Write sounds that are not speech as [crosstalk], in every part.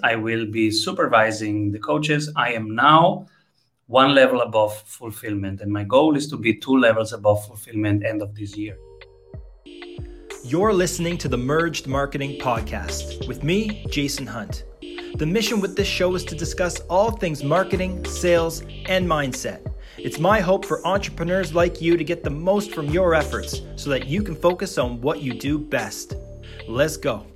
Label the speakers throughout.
Speaker 1: I will be supervising the coaches. I am now one level above fulfillment, and my goal is to be two levels above fulfillment end of this year.
Speaker 2: You're listening to the Merged Marketing Podcast with me, Jason Hunt. The mission with this show is to discuss all things marketing, sales, and mindset. It's my hope for entrepreneurs like you to get the most from your efforts so that you can focus on what you do best. Let's go.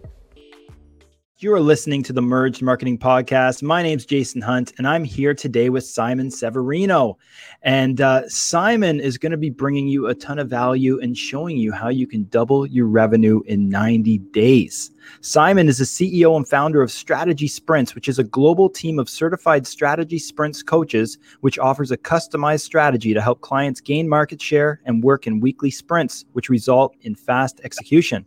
Speaker 2: You are listening to the Merged Marketing Podcast. My name is Jason Hunt, and I'm here today with Simon Severino. And uh, Simon is going to be bringing you a ton of value and showing you how you can double your revenue in 90 days. Simon is the CEO and founder of Strategy Sprints, which is a global team of certified strategy sprints coaches, which offers a customized strategy to help clients gain market share and work in weekly sprints, which result in fast execution.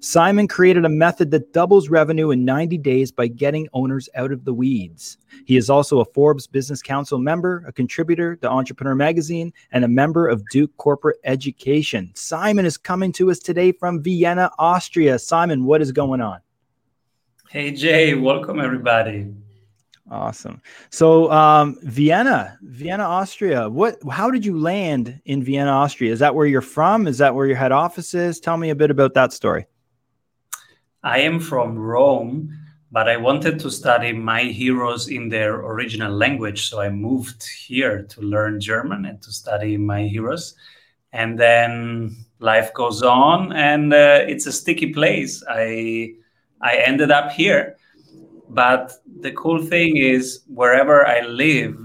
Speaker 2: Simon created a method that doubles revenue in 90 days by getting owners out of the weeds. He is also a Forbes Business Council member, a contributor to Entrepreneur Magazine, and a member of Duke Corporate Education. Simon is coming to us today from Vienna, Austria. Simon, what is going on?
Speaker 1: Hey, Jay, welcome everybody.
Speaker 2: Awesome. So, um, Vienna, Vienna, Austria. What? How did you land in Vienna, Austria? Is that where you're from? Is that where your head office is? Tell me a bit about that story.
Speaker 1: I am from Rome, but I wanted to study my heroes in their original language. So I moved here to learn German and to study my heroes. And then life goes on, and uh, it's a sticky place. I I ended up here, but the cool thing is wherever I live,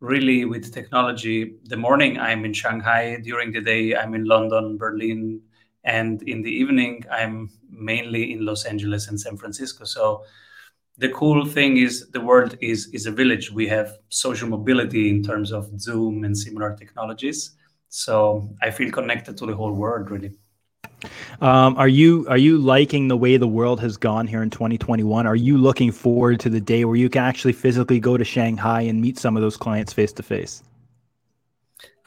Speaker 1: really with technology. The morning I'm in Shanghai, during the day I'm in London, Berlin, and in the evening i'm mainly in los angeles and san francisco so the cool thing is the world is is a village we have social mobility in terms of zoom and similar technologies so i feel connected to the whole world really
Speaker 2: um, are you are you liking the way the world has gone here in 2021 are you looking forward to the day where you can actually physically go to shanghai and meet some of those clients face to face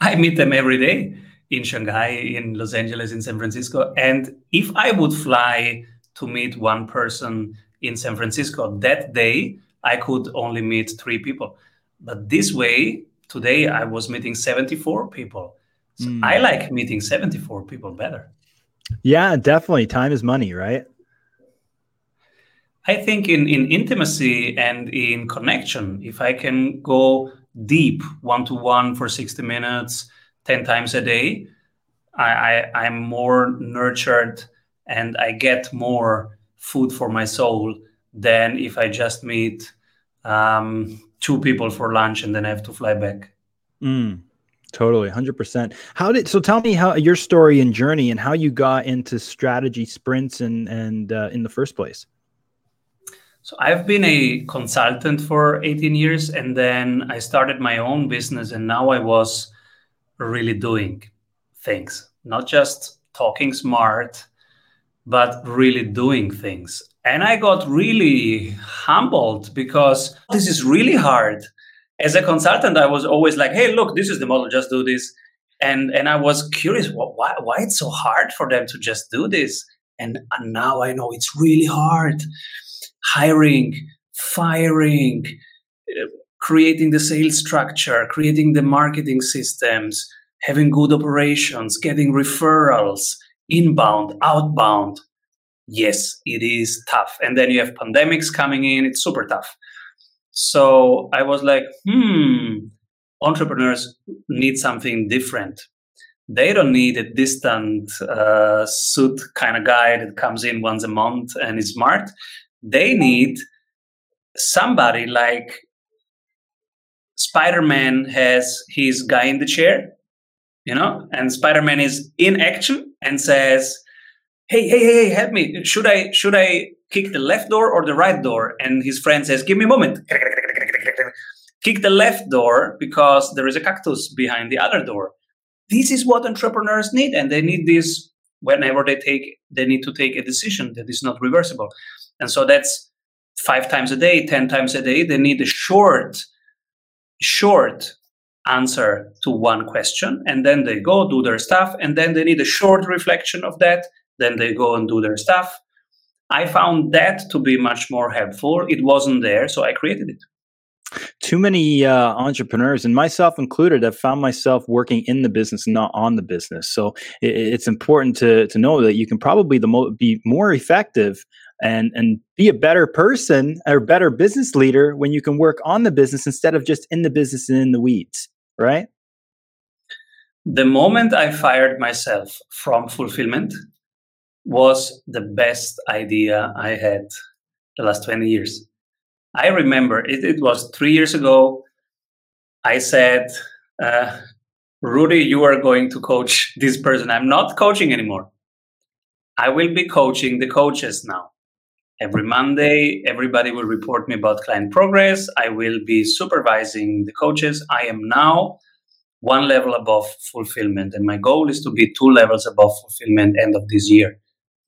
Speaker 1: i meet them every day in Shanghai, in Los Angeles, in San Francisco. And if I would fly to meet one person in San Francisco that day, I could only meet three people. But this way, today I was meeting 74 people. So mm. I like meeting 74 people better.
Speaker 2: Yeah, definitely. Time is money, right?
Speaker 1: I think in, in intimacy and in connection, if I can go deep one to one for 60 minutes, 10 times a day, I, I, I'm more nurtured and I get more food for my soul than if I just meet um, two people for lunch and then I have to fly back.
Speaker 2: Mm, totally, hundred percent. How did so? Tell me how your story and journey and how you got into strategy sprints and and uh, in the first place.
Speaker 1: So I've been a consultant for 18 years, and then I started my own business, and now I was really doing things, not just talking smart, but really doing things. And I got really humbled because this is really hard. As a consultant, I was always like, hey, look, this is the model, just do this. And, and I was curious, why, why it's so hard for them to just do this? And, and now I know it's really hard. Hiring, firing, uh, creating the sales structure, creating the marketing systems, having good operations, getting referrals, inbound, outbound. Yes, it is tough. And then you have pandemics coming in, it's super tough. So I was like, hmm, entrepreneurs need something different. They don't need a distant uh, suit kind of guy that comes in once a month and is smart. They need somebody like Spider Man has his guy in the chair, you know, and Spider-Man is in action and says, "Hey, hey, hey, hey, help me! Should I should I kick the left door or the right door?" And his friend says, "Give me a moment." Kick the left door because there is a cactus behind the other door. This is what entrepreneurs need, and they need this whenever they take they need to take a decision that is not reversible. And so that's five times a day, ten times a day. They need a short, short answer to one question and then they go do their stuff and then they need a short reflection of that then they go and do their stuff I found that to be much more helpful. It wasn't there, so I created it.
Speaker 2: Too many uh, entrepreneurs, and myself included, have found myself working in the business, not on the business. So it, it's important to to know that you can probably the mo- be more effective and and be a better person or better business leader when you can work on the business instead of just in the business and in the weeds, right?
Speaker 1: The moment I fired myself from fulfillment was the best idea I had the last 20 years. I remember it, it was three years ago. I said, uh, Rudy, you are going to coach this person. I'm not coaching anymore. I will be coaching the coaches now. Every Monday, everybody will report me about client progress. I will be supervising the coaches. I am now one level above fulfillment, and my goal is to be two levels above fulfillment end of this year.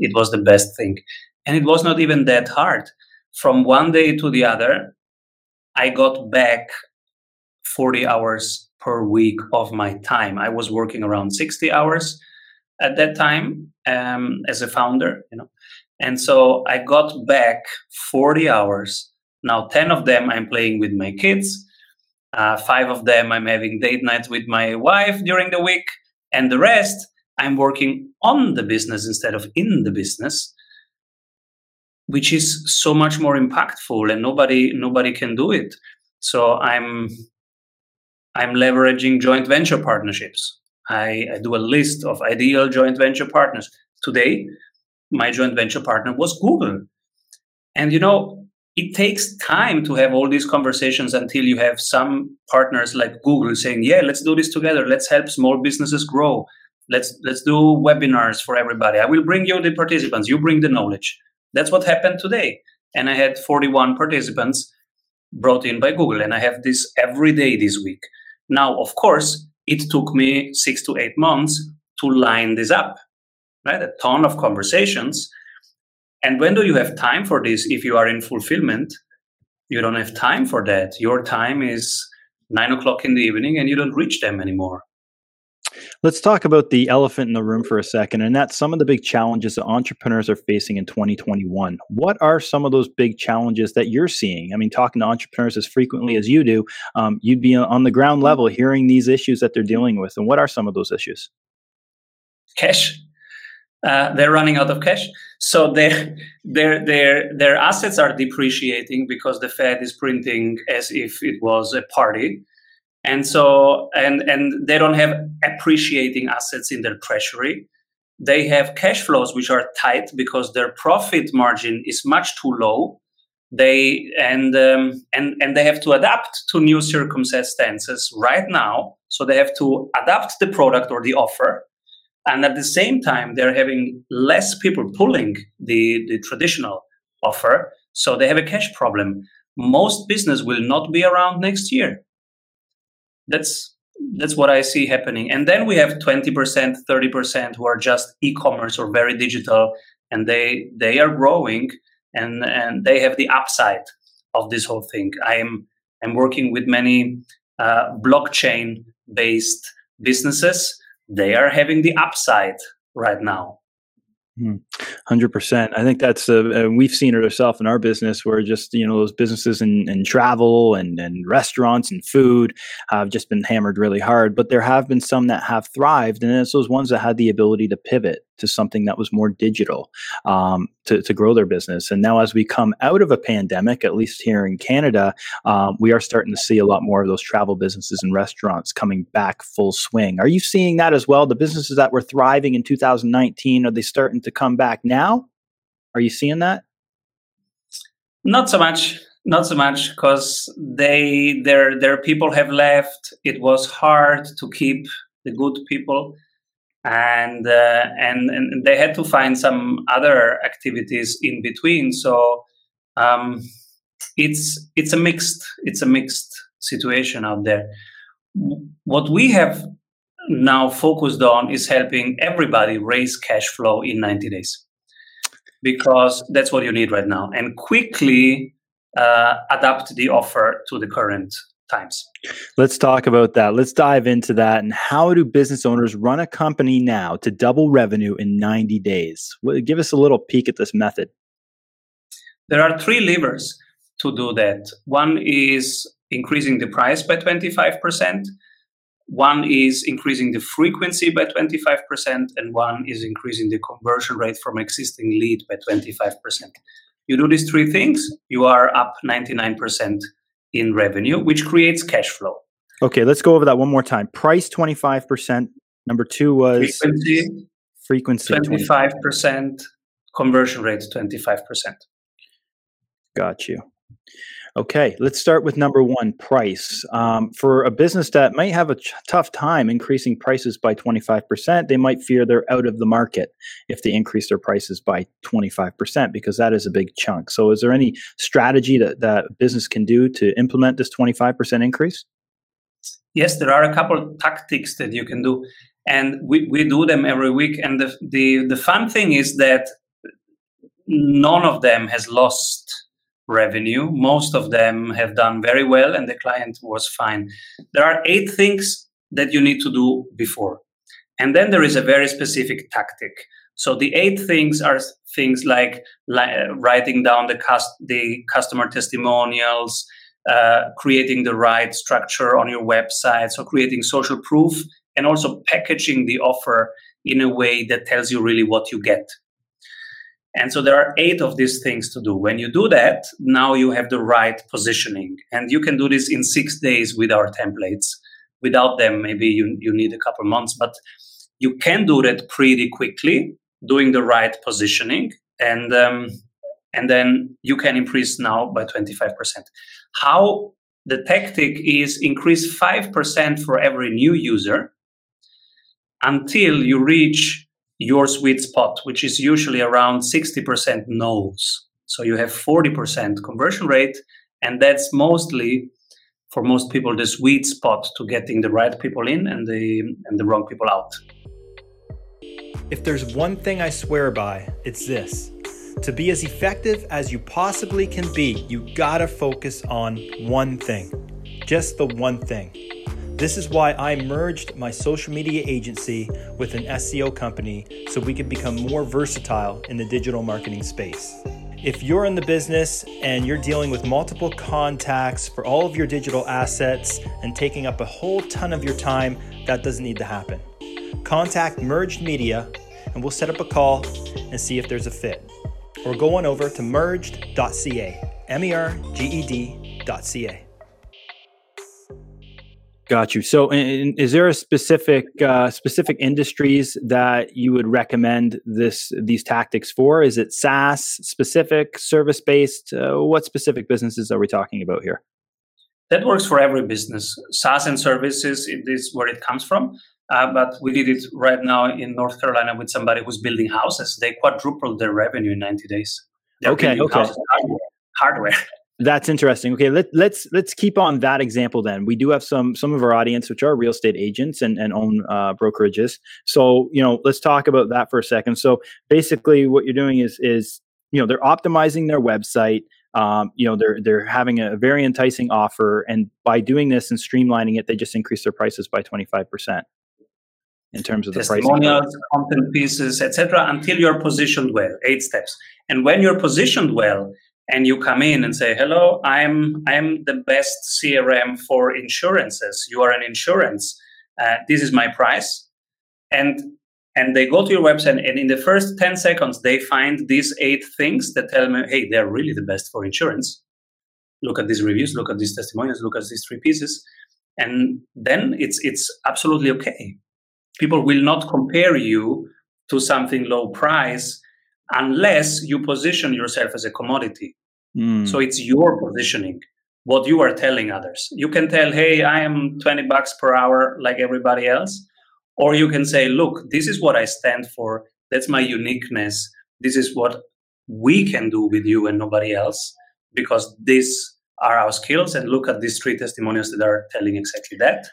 Speaker 1: It was the best thing. And it was not even that hard. From one day to the other, I got back 40 hours per week of my time. I was working around 60 hours at that time um, as a founder, you know. And so I got back 40 hours. Now, 10 of them I'm playing with my kids. Uh, five of them I'm having date nights with my wife during the week. And the rest I'm working on the business instead of in the business, which is so much more impactful and nobody nobody can do it. So I'm I'm leveraging joint venture partnerships. I, I do a list of ideal joint venture partners. Today, my joint venture partner was Google. And you know, it takes time to have all these conversations until you have some partners like Google saying, "Yeah, let's do this together. Let's help small businesses grow. Let's let's do webinars for everybody. I will bring you the participants. You bring the knowledge." That's what happened today. And I had 41 participants brought in by Google, and I have this every day this week. Now, of course, it took me six to eight months to line this up right? A ton of conversations. And when do you have time for this if you are in fulfillment? You don't have time for that. Your time is nine o'clock in the evening and you don't reach them anymore.
Speaker 2: Let's talk about the elephant in the room for a second, and that's some of the big challenges that entrepreneurs are facing in 2021. What are some of those big challenges that you're seeing? I mean, talking to entrepreneurs as frequently as you do, um, you'd be on the ground level hearing these issues that they're dealing with. And what are some of those issues?
Speaker 1: Cash uh, they're running out of cash. So their their their their assets are depreciating because the Fed is printing as if it was a party, and so and and they don't have appreciating assets in their treasury. They have cash flows which are tight because their profit margin is much too low. They and um, and and they have to adapt to new circumstances right now. So they have to adapt the product or the offer and at the same time they're having less people pulling the, the traditional offer so they have a cash problem most business will not be around next year that's that's what i see happening. And then we have 20% 30% who are just e-commerce or very digital and they they are growing and and they have the upside of this whole thing. I am i'm working with many uh, blockchain based businesses. They are having the upside right now.
Speaker 2: Hmm. Hundred percent. I think that's uh, we've seen it ourselves in our business, where just you know those businesses in, in travel and and restaurants and food have just been hammered really hard. But there have been some that have thrived, and it's those ones that had the ability to pivot to something that was more digital um, to, to grow their business. And now, as we come out of a pandemic, at least here in Canada, um, we are starting to see a lot more of those travel businesses and restaurants coming back full swing. Are you seeing that as well? The businesses that were thriving in 2019 are they starting to come back now? Are you seeing that?
Speaker 1: Not so much not so much because they their their people have left it was hard to keep the good people and, uh, and and they had to find some other activities in between. So um, it's it's a mixed it's a mixed situation out there. What we have now focused on is helping everybody raise cash flow in 90 days because that's what you need right now and quickly uh, adapt the offer to the current times.
Speaker 2: Let's talk about that. Let's dive into that. And how do business owners run a company now to double revenue in 90 days? Give us a little peek at this method.
Speaker 1: There are three levers to do that. One is increasing the price by 25%. One is increasing the frequency by 25%, and one is increasing the conversion rate from existing lead by 25%. You do these three things, you are up 99% in revenue, which creates cash flow.
Speaker 2: Okay, let's go over that one more time. Price 25%. Number two was
Speaker 1: frequency,
Speaker 2: frequency
Speaker 1: 25%, conversion rate 25%.
Speaker 2: Got you. Okay, let's start with number one price. Um, for a business that might have a ch- tough time increasing prices by 25%, they might fear they're out of the market if they increase their prices by 25%, because that is a big chunk. So, is there any strategy that, that business can do to implement this 25% increase?
Speaker 1: Yes, there are a couple of tactics that you can do, and we, we do them every week. And the, the, the fun thing is that none of them has lost revenue. Most of them have done very well and the client was fine. There are eight things that you need to do before. And then there is a very specific tactic. So the eight things are things like, like writing down the, cust- the customer testimonials, uh, creating the right structure on your website, so creating social proof, and also packaging the offer in a way that tells you really what you get. And so there are eight of these things to do. When you do that, now you have the right positioning. And you can do this in six days with our templates. Without them, maybe you, you need a couple months, but you can do that pretty quickly, doing the right positioning. And, um, and then you can increase now by 25%. How the tactic is increase 5% for every new user until you reach your sweet spot, which is usually around 60% no's. So you have 40% conversion rate, and that's mostly for most people the sweet spot to getting the right people in and the and the wrong people out.
Speaker 2: If there's one thing I swear by, it's this. To be as effective as you possibly can be, you gotta focus on one thing. Just the one thing. This is why I merged my social media agency with an SEO company so we could become more versatile in the digital marketing space. If you're in the business and you're dealing with multiple contacts for all of your digital assets and taking up a whole ton of your time, that doesn't need to happen. Contact Merged Media and we'll set up a call and see if there's a fit. Or go on over to merged.ca, M E R G E D.ca. Got you. So, in, is there a specific uh, specific industries that you would recommend this these tactics for? Is it SaaS specific, service based? Uh, what specific businesses are we talking about here?
Speaker 1: That works for every business. SaaS and services it is where it comes from. Uh, but we did it right now in North Carolina with somebody who's building houses. They quadrupled their revenue in 90 days.
Speaker 2: They're okay. Okay. Houses,
Speaker 1: hardware. hardware. [laughs]
Speaker 2: That's interesting. Okay, let, let's let's keep on that example then. We do have some some of our audience which are real estate agents and, and own uh, brokerages. So you know, let's talk about that for a second. So basically, what you're doing is is you know they're optimizing their website. Um, you know they're they're having a very enticing offer, and by doing this and streamlining it, they just increase their prices by twenty five percent in terms of the
Speaker 1: testimonials, content pieces, etc. Until you're positioned well. Eight steps, and when you're positioned well and you come in and say hello i'm i'm the best crm for insurances. You are an insurance. Uh, this is my price. And and they go to your website and in the first 10 seconds they find these eight things that tell me hey they're really the best for insurance. Look at these reviews look at these testimonials look at these three pieces. And then it's it's absolutely okay. People will not compare you to something low price unless you position yourself as a commodity. Mm. So it's your positioning, what you are telling others. You can tell, hey, I am 20 bucks per hour like everybody else. Or you can say, look, this is what I stand for. That's my uniqueness. This is what we can do with you and nobody else because these are our skills. And look at these three testimonials that are telling exactly that.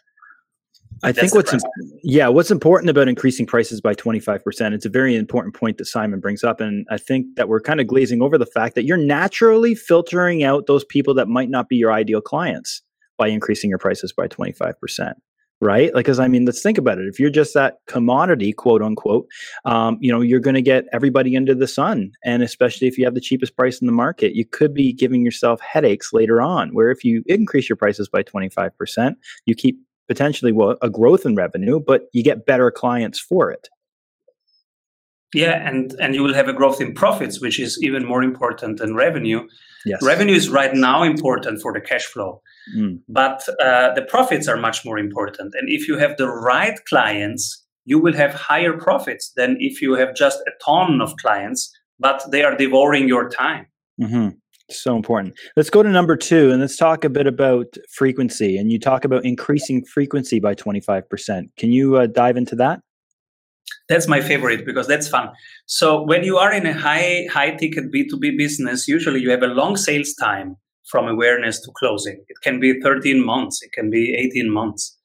Speaker 2: I think what's imp- yeah, what's important about increasing prices by 25%, it's a very important point that Simon brings up and I think that we're kind of glazing over the fact that you're naturally filtering out those people that might not be your ideal clients by increasing your prices by 25%. right? Like, because I mean, let's think about it. If you're just that commodity, quote unquote, um, you know, you're going to get everybody under the sun, and especially if you have the cheapest price in the market, you could be giving yourself headaches later on. Where if you increase your prices by 25 percent, you keep potentially well a growth in revenue, but you get better clients for it.
Speaker 1: Yeah, and and you will have a growth in profits, which is even more important than revenue.
Speaker 2: Yes.
Speaker 1: Revenue is right now important for the cash flow, mm. but uh, the profits are much more important. And if you have the right clients, you will have higher profits than if you have just a ton of clients, but they are devouring your time.
Speaker 2: Mm-hmm. So important. Let's go to number two and let's talk a bit about frequency. And you talk about increasing frequency by 25%. Can you uh, dive into that?
Speaker 1: That's my favorite because that's fun. So when you are in a high high ticket B2B business, usually you have a long sales time from awareness to closing. It can be 13 months, it can be 18 months.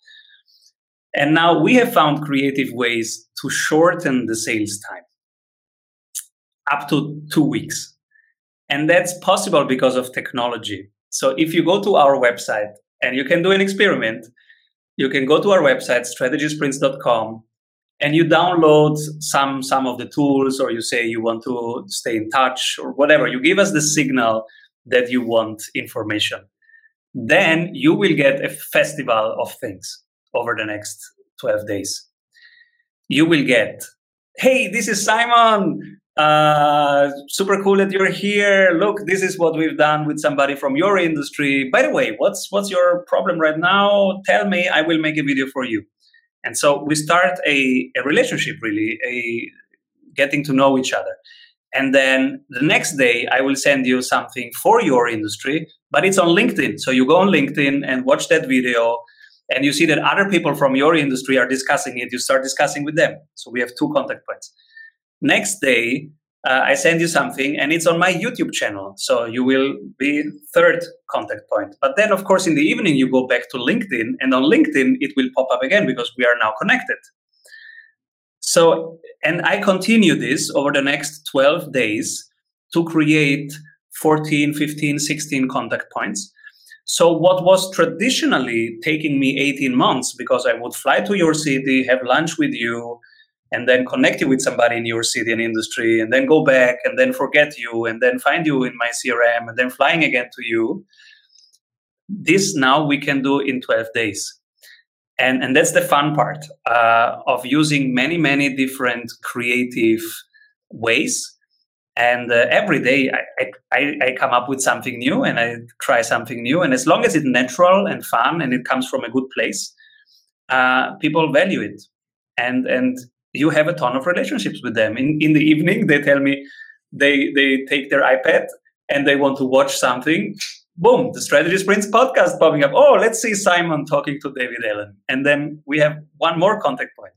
Speaker 1: And now we have found creative ways to shorten the sales time up to 2 weeks. And that's possible because of technology. So if you go to our website and you can do an experiment, you can go to our website strategysprints.com and you download some some of the tools or you say you want to stay in touch or whatever. You give us the signal that you want information. Then you will get a festival of things over the next 12 days. You will get hey this is simon uh, super cool that you're here look this is what we've done with somebody from your industry by the way what's what's your problem right now tell me i will make a video for you and so we start a, a relationship, really, a getting to know each other. And then the next day, I will send you something for your industry, but it's on LinkedIn. So you go on LinkedIn and watch that video, and you see that other people from your industry are discussing it. You start discussing with them. So we have two contact points. Next day, uh, I send you something and it's on my YouTube channel. So you will be third contact point. But then, of course, in the evening, you go back to LinkedIn and on LinkedIn, it will pop up again because we are now connected. So, and I continue this over the next 12 days to create 14, 15, 16 contact points. So, what was traditionally taking me 18 months because I would fly to your city, have lunch with you, and then connect you with somebody in your city and industry and then go back and then forget you and then find you in my crm and then flying again to you. This now we can do in 12 days. And and that's the fun part uh, of using many many different creative ways. And uh, every day I, I, I come up with something new and i try something new. And as long as it's natural and fun and it comes from a good place uh, people value it. And and you have a ton of relationships with them. In in the evening, they tell me they they take their iPad and they want to watch something. Boom, the Strategy Sprints podcast popping up. Oh, let's see Simon talking to David Allen. And then we have one more contact point.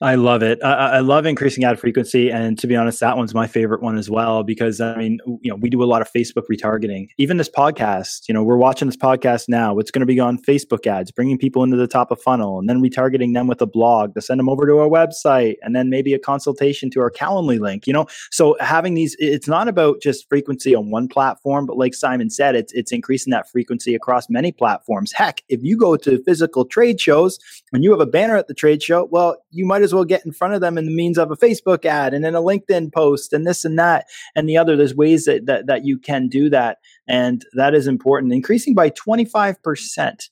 Speaker 2: I love it. I, I, love increasing ad frequency, and to be honest, that one's my favorite one as well because I mean, you know, we do a lot of Facebook retargeting. Even this podcast, you know, we're watching this podcast now. It's going to be on Facebook ads, bringing people into the top of funnel, and then retargeting them with a blog to send them over to our website, and then maybe a consultation to our Calendly link. You know, so having these, it's not about just frequency on one platform, but like Simon said, it's it's increasing that frequency across many platforms. Heck, if you go to physical trade shows and you have a banner at the trade show, well, you might as well get in front of them in the means of a Facebook ad and then a LinkedIn post and this and that and the other. There's ways that, that, that you can do that. And that is important. Increasing by 25%.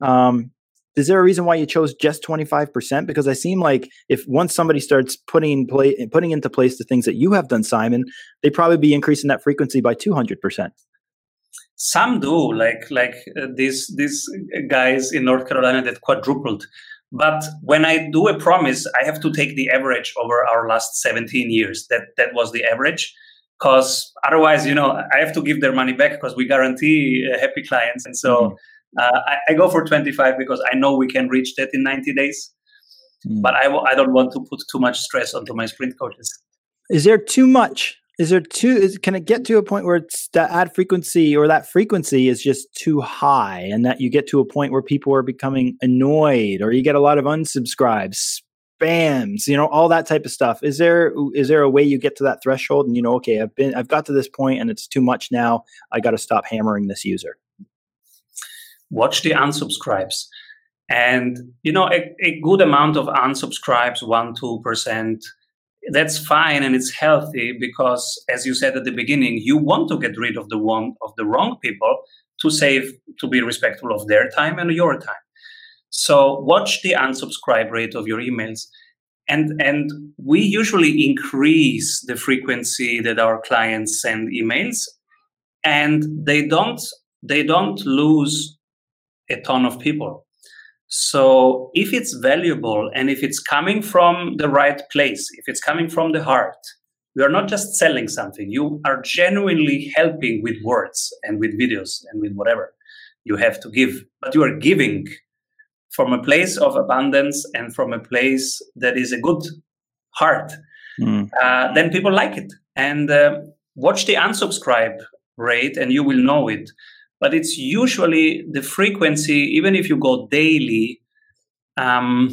Speaker 2: Um, is there a reason why you chose just 25% because i seem like if once somebody starts putting play putting into place the things that you have done simon they'd probably be increasing that frequency by 200%
Speaker 1: some do like like uh, these these guys in north carolina that quadrupled but when I do a promise, I have to take the average over our last 17 years. That that was the average, because otherwise, you know, I have to give their money back because we guarantee uh, happy clients. And so mm-hmm. uh, I, I, go for 25 because I know we can reach that in 90 days. Mm-hmm. But I w- I don't want to put too much stress onto my sprint coaches.
Speaker 2: Is there too much is there too is, can it get to a point where it's the ad frequency or that frequency is just too high and that you get to a point where people are becoming annoyed or you get a lot of unsubscribes spams you know all that type of stuff? Is there is there a way you get to that threshold and you know okay i've been i've got to this point and it's too much now. I got to stop hammering this user.
Speaker 1: Watch the unsubscribes. And, you know, a, a good amount of unsubscribes, 1 2%, that's fine and it's healthy because as you said at the beginning you want to get rid of the one of the wrong people to save to be respectful of their time and your time. So watch the unsubscribe rate of your emails. And and we usually increase the frequency that our clients send emails and they don't they don't lose a ton of people so if it's valuable and if it's coming from the right place, if it's coming from the heart, you are not just selling something, you are genuinely helping with words and with videos and with whatever you have to give, but you are giving from a place of abundance and from a place that is a good heart, mm. uh, then people like it. And uh, watch the unsubscribe rate and you will know it but it's usually the frequency even if you go daily um,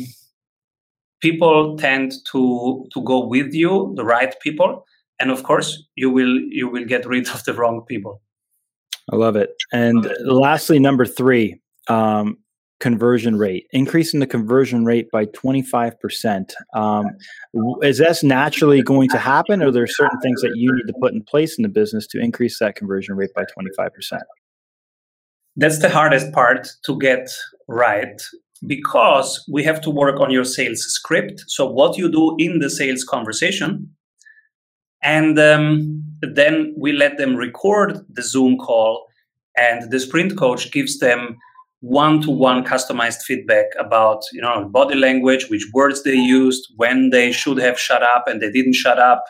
Speaker 1: people tend to to go with you the right people. And of course you will you will get rid of the wrong people.
Speaker 2: I love it. And lastly number three um, conversion rate increasing the conversion rate by 25% um, is this naturally going to happen or are there certain things that you need to put in place in the business to increase that conversion rate by 25%
Speaker 1: that's the hardest part to get right because we have to work on your sales script. So, what you do in the sales conversation. And um, then we let them record the Zoom call, and the sprint coach gives them one to one customized feedback about you know body language which words they used when they should have shut up and they didn't shut up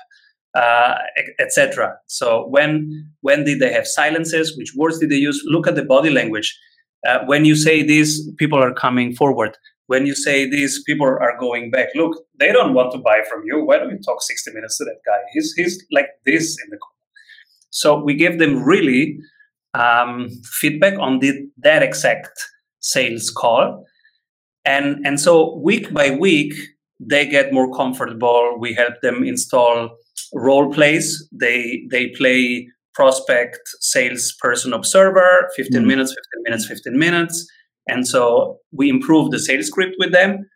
Speaker 1: uh, etc. So when when did they have silences? Which words did they use? Look at the body language. Uh, when you say this, people are coming forward. When you say this, people are going back. Look, they don't want to buy from you. Why don't you talk 60 minutes to that guy? He's he's like this in the call. So we give them really um, feedback on the, that exact sales call, and and so week by week they get more comfortable. We help them install role plays. They they play prospect, salesperson, observer, 15 mm. minutes, 15 minutes, 15 minutes. And so we improve the sales script with them.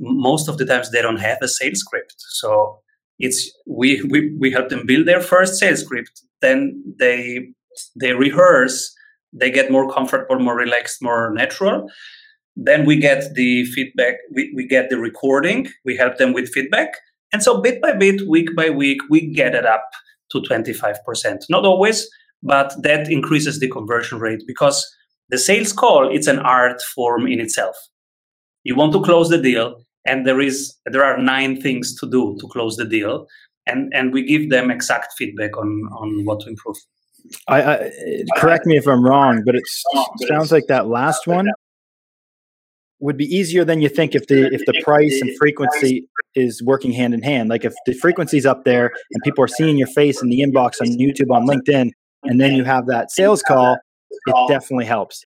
Speaker 1: Most of the times they don't have a sales script. So it's we we, we help them build their first sales script. Then they they rehearse, they get more comfortable, more relaxed, more natural. Then we get the feedback, we, we get the recording, we help them with feedback and so bit by bit, week by week, we get it up to 25%. Not always, but that increases the conversion rate because the sales call, it's an art form in itself. You want to close the deal, and there is there are nine things to do to close the deal. And, and we give them exact feedback on, on what to improve.
Speaker 2: I, I correct me if I'm wrong, but it sounds like that last one would be easier than you think if the if the price and frequency is working hand in hand. Like if the frequency's up there and people are seeing your face in the inbox on YouTube, on LinkedIn, and then you have that sales call, it definitely helps.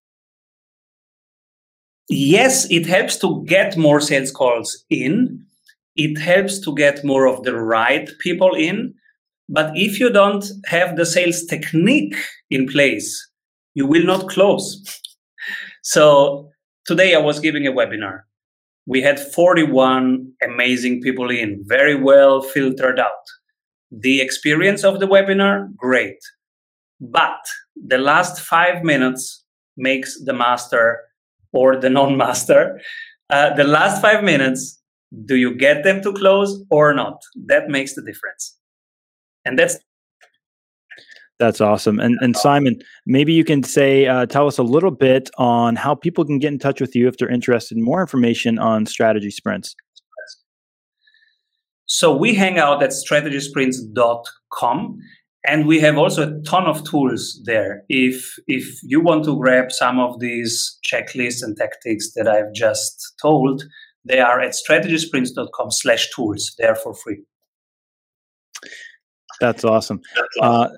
Speaker 1: Yes, it helps to get more sales calls in. It helps to get more of the right people in. But if you don't have the sales technique in place, you will not close. So Today I was giving a webinar. We had 41 amazing people in, very well filtered out. The experience of the webinar, great. But the last five minutes makes the master or the non master. Uh, the last five minutes, do you get them to close or not? That makes the difference. And that's
Speaker 2: that's awesome. And and Simon, maybe you can say uh, tell us a little bit on how people can get in touch with you if they're interested in more information on strategy sprints.
Speaker 1: So we hang out at strategysprints.com and we have also a ton of tools there. If if you want to grab some of these checklists and tactics that I've just told, they are at strategysprints.com slash tools. They are for free.
Speaker 2: That's awesome. Uh,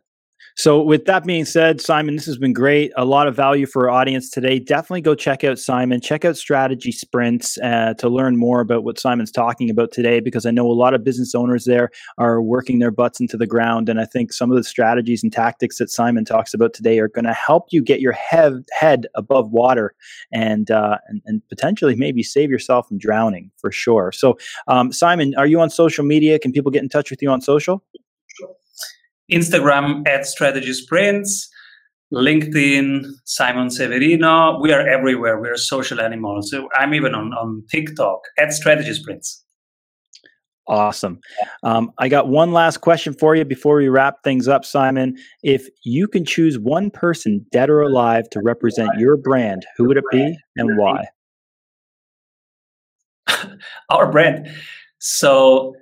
Speaker 2: So, with that being said, Simon, this has been great. A lot of value for our audience today. Definitely go check out Simon. Check out Strategy Sprints uh, to learn more about what Simon's talking about today, because I know a lot of business owners there are working their butts into the ground. And I think some of the strategies and tactics that Simon talks about today are going to help you get your head, head above water and, uh, and, and potentially maybe save yourself from drowning for sure. So, um, Simon, are you on social media? Can people get in touch with you on social?
Speaker 1: Instagram at Strategy Sprints, LinkedIn, Simon Severino. We are everywhere. We are social animals. So I'm even on, on TikTok at Strategy Sprints.
Speaker 2: Awesome. Um, I got one last question for you before we wrap things up, Simon. If you can choose one person, dead or alive, to represent your brand, who would it be and why? [laughs]
Speaker 1: Our brand. So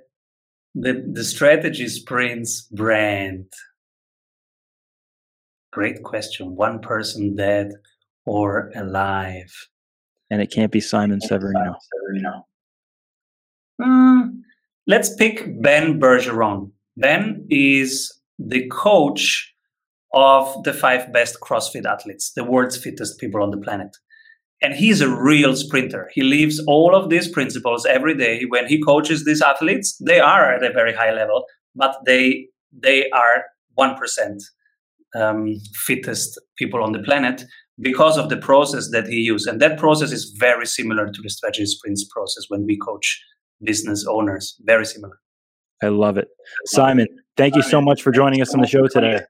Speaker 1: the the strategy sprints brand. Great question. One person dead or alive.
Speaker 2: And it can't be simon severino.
Speaker 1: Mm, let's pick ben bergeron. Ben is the coach of the five best crossfit athletes the world's fittest people on the planet and he's a real sprinter. He lives all of these principles every day. When he coaches these athletes, they are at a very high level, but they they are one percent um, fittest people on the planet because of the process that he used. And that process is very similar to the strategy sprints process when we coach business owners. Very similar.
Speaker 2: I love it, Simon. Thank you so much for joining us on the show today.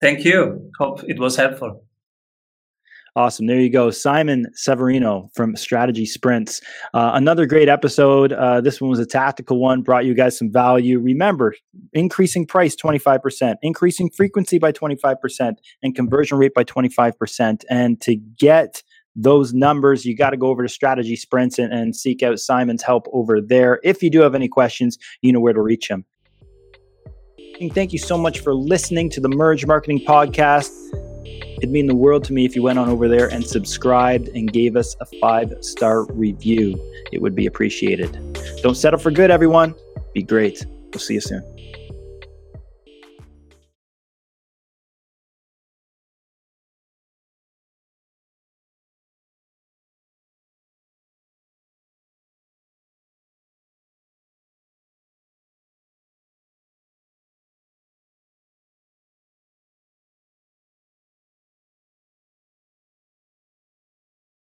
Speaker 1: Thank you. Hope it was helpful.
Speaker 2: Awesome. There you go. Simon Severino from Strategy Sprints. Uh, another great episode. Uh, this one was a tactical one, brought you guys some value. Remember, increasing price 25%, increasing frequency by 25%, and conversion rate by 25%. And to get those numbers, you got to go over to Strategy Sprints and, and seek out Simon's help over there. If you do have any questions, you know where to reach him. Thank you so much for listening to the Merge Marketing Podcast. It'd mean the world to me if you went on over there and subscribed and gave us a five star review. It would be appreciated. Don't settle for good, everyone. Be great. We'll see you soon.